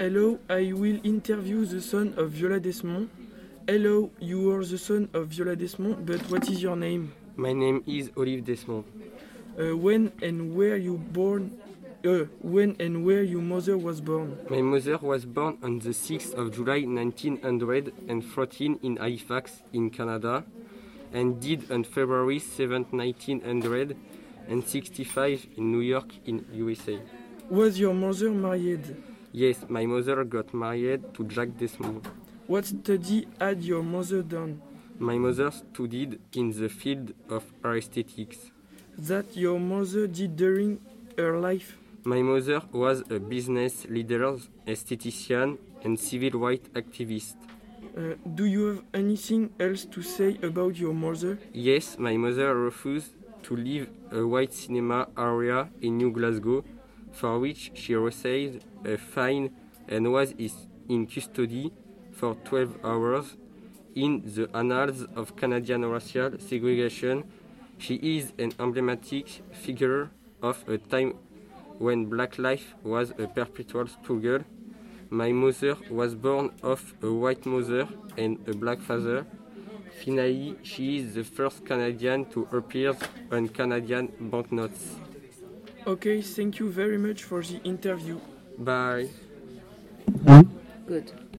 Hello, I will interview the son of Viola Desmond. Hello, you are the son of Viola Desmond, but what is your name? My name is Olive Desmond. Uh, when and where you born? Uh, when and where your mother was born? My mother was born on the 6th of July 1914 in Halifax, in Canada, and died on February 7, 1965 in New York, in USA. Was your mother married? Yes, my mother got married to Jack Desmond. What study had your mother done? My mother studied in the field of aesthetics. That your mother did during her life? My mother was a business leader, esthetician, and civil rights activist. Uh, do you have anything else to say about your mother? Yes, my mother refused to leave a white cinema area in New Glasgow, for which she received a fine and was in custody for 12 hours. In the annals of Canadian racial segregation, she is an emblematic figure of a time when black life was a perpetual struggle. My mother was born of a white mother and a black father. Finally, she is the first Canadian to appear on Canadian banknotes. Okay, thank you very much for the interview. Bye. Hmm? Good.